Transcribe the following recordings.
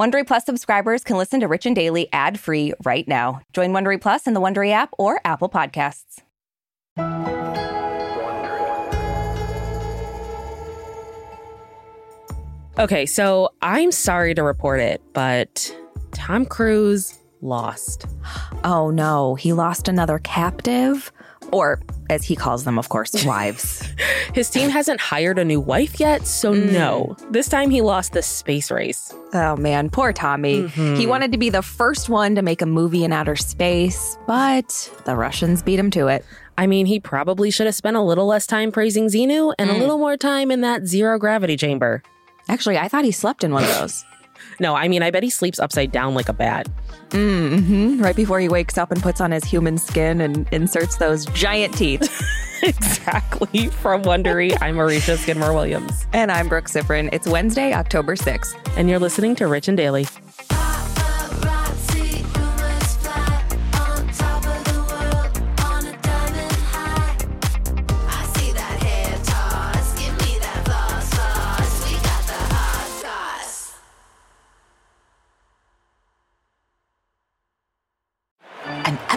Wondery Plus subscribers can listen to Rich and Daily ad-free right now. Join Wondery Plus in the Wondery app or Apple Podcasts. Okay, so I'm sorry to report it, but Tom Cruise lost. Oh no, he lost another captive? Or, as he calls them, of course, wives. His team hasn't hired a new wife yet, so mm. no. This time he lost the space race. Oh man, poor Tommy. Mm-hmm. He wanted to be the first one to make a movie in outer space, but the Russians beat him to it. I mean, he probably should have spent a little less time praising Xenu and a mm. little more time in that zero gravity chamber. Actually, I thought he slept in one of those. No, I mean, I bet he sleeps upside down like a bat. hmm Right before he wakes up and puts on his human skin and inserts those giant teeth. exactly. From Wondery, I'm Arisha Skidmore Williams. and I'm Brooke Sifrin. It's Wednesday, October 6th. And you're listening to Rich and Daily.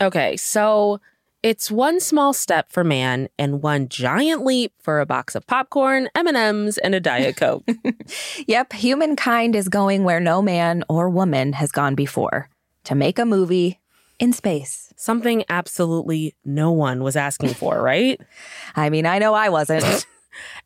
Okay, so it's one small step for man and one giant leap for a box of popcorn, M&Ms, and a Diet Coke. Yep, humankind is going where no man or woman has gone before to make a movie in space. Something absolutely no one was asking for, right? I mean, I know I wasn't.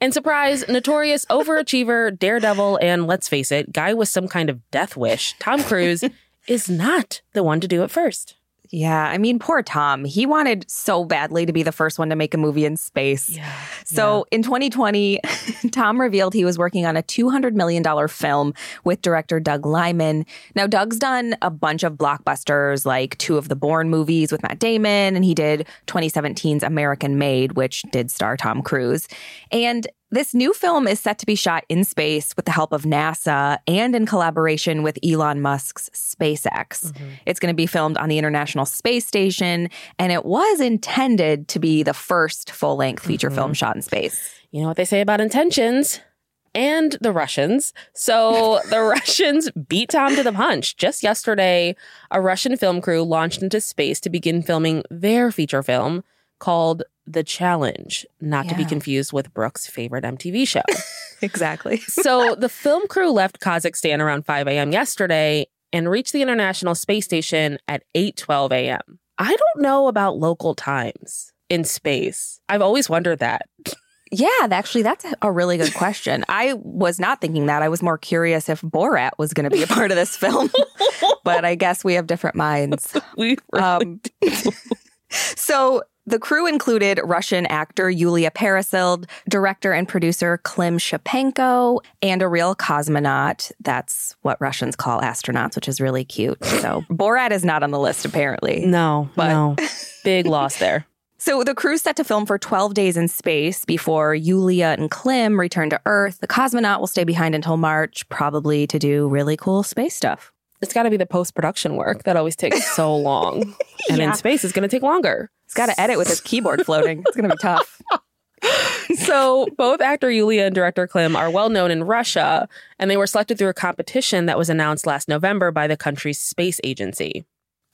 And surprise, notorious overachiever, daredevil, and let's face it, guy with some kind of death wish, Tom Cruise is not the one to do it first. Yeah, I mean, poor Tom. He wanted so badly to be the first one to make a movie in space. Yeah. So in 2020, Tom revealed he was working on a $200 million film with director Doug Liman. Now, Doug's done a bunch of blockbusters like two of the Bourne movies with Matt Damon, and he did 2017's American Made, which did star Tom Cruise. And this new film is set to be shot in space with the help of NASA and in collaboration with Elon Musk's SpaceX. Mm-hmm. It's going to be filmed on the International Space Station, and it was intended to be the first full length feature mm-hmm. film shot in space. You know what they say about intentions? And the Russians. So the Russians beat Tom to the punch. Just yesterday, a Russian film crew launched into space to begin filming their feature film called The Challenge, not to be confused with Brooke's favorite MTV show. Exactly. so the film crew left Kazakhstan around 5 a.m. yesterday and reached the International Space Station at 8:12 a.m. I don't know about local times in space. I've always wondered that. Yeah, actually, that's a really good question. I was not thinking that. I was more curious if Borat was going to be a part of this film, but I guess we have different minds. We really Um, so the crew included Russian actor Yulia Peresild, director and producer Klim Shipenko, and a real cosmonaut. That's what Russians call astronauts, which is really cute. So Borat is not on the list, apparently. no, But- no, big loss there. So the crew set to film for 12 days in space before Yulia and Klim return to Earth. The cosmonaut will stay behind until March, probably to do really cool space stuff. It's got to be the post production work that always takes so long, and Yeah. in space it's going to take longer. He's got to edit with his keyboard floating. It's going to be tough. So, both actor Yulia and director Klim are well known in Russia, and they were selected through a competition that was announced last November by the country's space agency.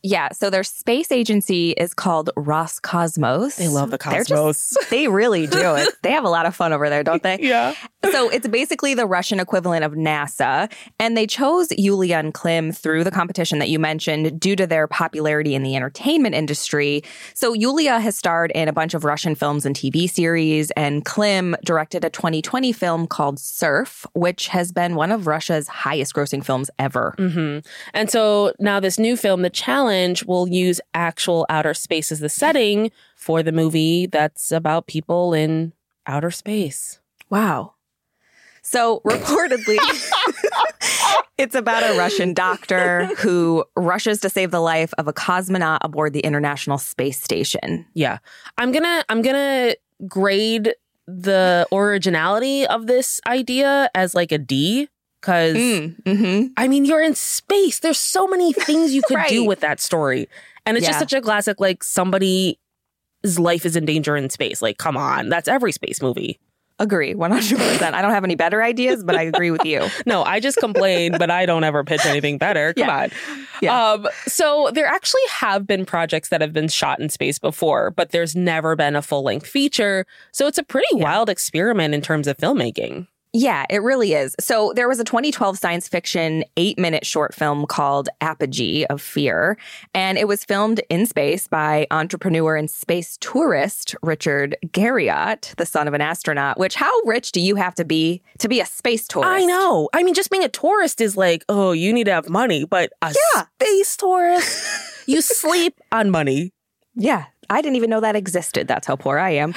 Yeah, so their space agency is called Roscosmos. They love the They're just- cosmos. they really do it. They have a lot of fun over there, don't they? yeah. So it's basically the Russian equivalent of NASA. And they chose Yulia and Klim through the competition that you mentioned due to their popularity in the entertainment industry. So Yulia has starred in a bunch of Russian films and TV series, and Klim directed a 2020 film called Serf, which has been one of Russia's highest grossing films ever. hmm And so now this new film, The Challenge, will use actual outer space as the setting for the movie that's about people in outer space. Wow. So reportedly, it's about a Russian doctor who rushes to save the life of a cosmonaut aboard the International Space Station. Yeah. I'm going to I'm going to grade the originality of this idea as like a D cuz Mm-hmm. I mean, you're in space. There's so many things you could do with that story. And it's just such a classic like somebody's life is in danger in space. Like, come on. That's every space movie. Agree, 100%. I don't have any better ideas, but I agree with you. No, I just complain, but I don't ever pitch anything better. Come Yeah. on. Yeah. Um, so there actually have been projects that have been shot in space before, but there's never been a full length feature. So it's a pretty wild experiment in terms of filmmaking. Yeah, it really is. So there was a 2012 science fiction eight minute short film called Apogee of Fear, and it was filmed in space by entrepreneur and space tourist Richard Garriott, the son of an astronaut. Which, how rich do you have to be to be a space tourist? I know. I mean, just being a tourist is like, oh, you need to have money, but a Yeah. space tourist, you sleep on money. Yeah. I didn't even know that existed. That's how poor I am.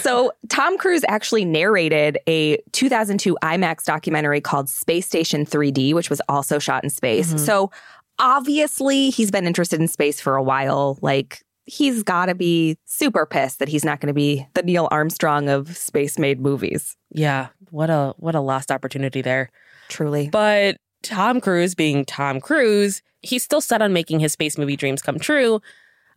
so, Tom Cruise actually narrated a 2002 IMAX documentary called Space Station 3D, which was also shot in space. Mhm. So, obviously, he's been interested in space for a while. Like, he's got to be super pissed that he's not going to be the Neil Armstrong of space made movies. Yeah, what a what a lost opportunity there. Truly. But Tom Cruise being Tom Cruise, he's still set on making his space movie dreams come true.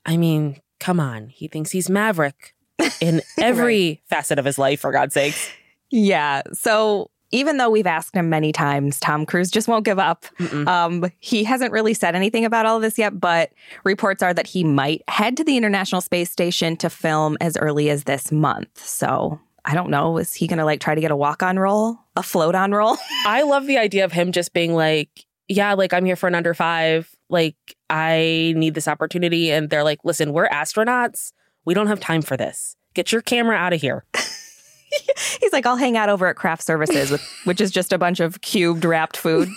I mean, come on. He thinks he's Maverick in every facet of his life, for God's sakes. Yeah. So, even though we've asked him many times, Tom Cruise just won't give up. Um, he hasn't really said anything about all of this yet, but reports are that he might head to the International Space Station to film as early as this month. So I don't know. Is he going to like try to get a walk on role, a float on role? I love the idea of him just being like, yeah, like I'm here for an under five. Like, I need this opportunity. And they're like, listen, we're astronauts. We don't have time for this. Get your camera out of here. He's like, I'll hang out over at Craft Services, with, which is just a bunch of cubed wrapped food.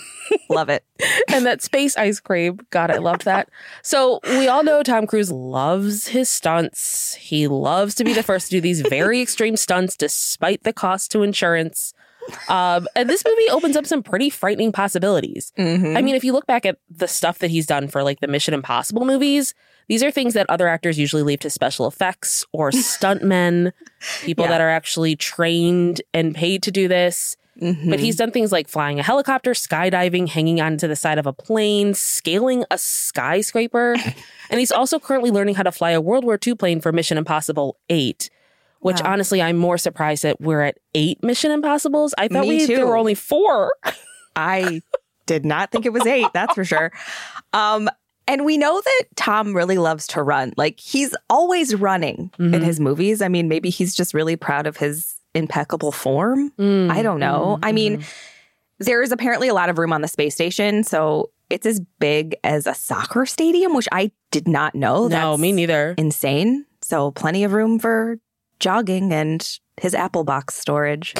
Love it. and that space ice cream. God, I loved that. So we all know Tom Cruise loves his stunts. He loves to be the first to do these very extreme stunts despite the cost to insurance. Um, and this movie opens up some pretty frightening possibilities. Mhm. I mean, if you look back at the stuff that he's done for like the Mission Impossible movies, these are things that other actors usually leave to special effects or stuntmen, people Yeah. that are actually trained and paid to do this. Mhm. But he's done things like flying a helicopter, skydiving, hanging onto the side of a plane, scaling a skyscraper. and he's also currently learning how to fly a World War II plane for Mission Impossible 8, which Wow. honestly, I'm more surprised that we're at eight Mission Impossibles. I thought Me we, there were only four. I did not think it was eight, that's for sure. Um, and we know that Tom really loves to run. Like he's always running in Mhm. his movies. I mean, maybe he's just really proud of his impeccable form. Mm, I don't know. mm, I mean, mhm. there is apparently a lot of room on the space station. So it's as big as a soccer stadium, which I did not know. no, That's me neither. Insane. So plenty of room for jogging and his Apple box storage.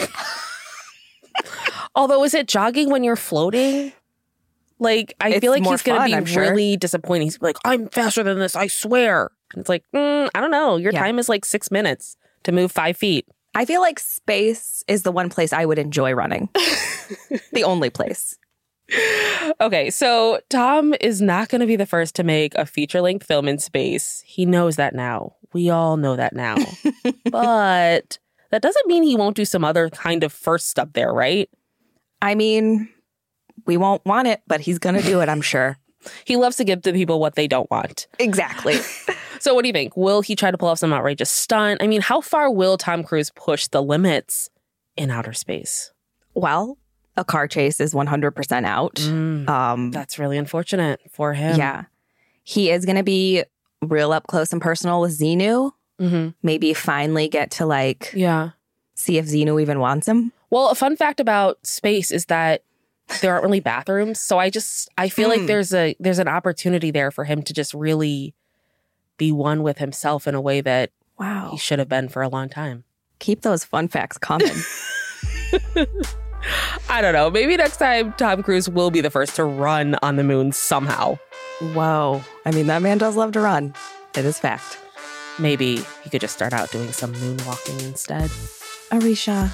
Although, is it jogging when you're floating? Like, I It's feel like he's going to be I'm sure. really disappointing. He's like, I'm faster than this, I swear. And it's like, mm, I don't know. Your Yeah. time is like six minutes to move five feet. I feel like space is the one place I would enjoy running. the only place. Okay, so Tom is not going to be the first to make a feature length film in space. He knows that now. We all know that now. but that doesn't mean he won't do some other kind of first step there, right? I mean, we won't want it, but he's going to do it, I'm sure. He loves to give the people what they don't want. Exactly. So, what do you think? Will he try to pull off some outrageous stunt? I mean, how far will Tom Cruise push the limits in outer space? well, a car chase is 100% out. Mm, Um, that's really unfortunate for him. yeah. He is going to be real up close and personal with Xenu. hmm Maybe finally get to like Yeah. see if Xenu even wants him. Well, a fun fact about space is that there aren't really bathrooms, so I just I feel like Mm. there's a there's an opportunity there for him to just really be one with himself in a way that Wow. he should have been for a long time. Keep those fun facts coming. I don't know. Maybe next time Tom Cruise will be the first to run on the moon somehow. Whoa. I mean, that man does love to run. It is fact. Maybe he could just start out doing some moonwalking instead. Arisha,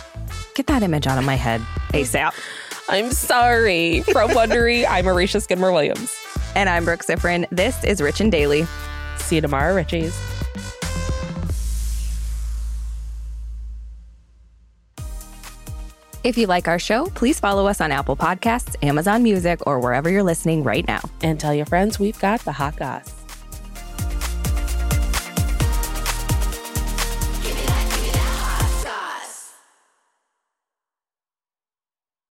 get that image out of my head ASAP. I'm sorry. From Wondery, I'm Arisha Skidmore Williams. And I'm Brooke Sifrin. This is Rich and Daily. See you tomorrow, Richies. If you like our show, please follow us on Apple Podcasts, Amazon Music, or wherever you're listening right now. And tell your friends we've got the hot goss.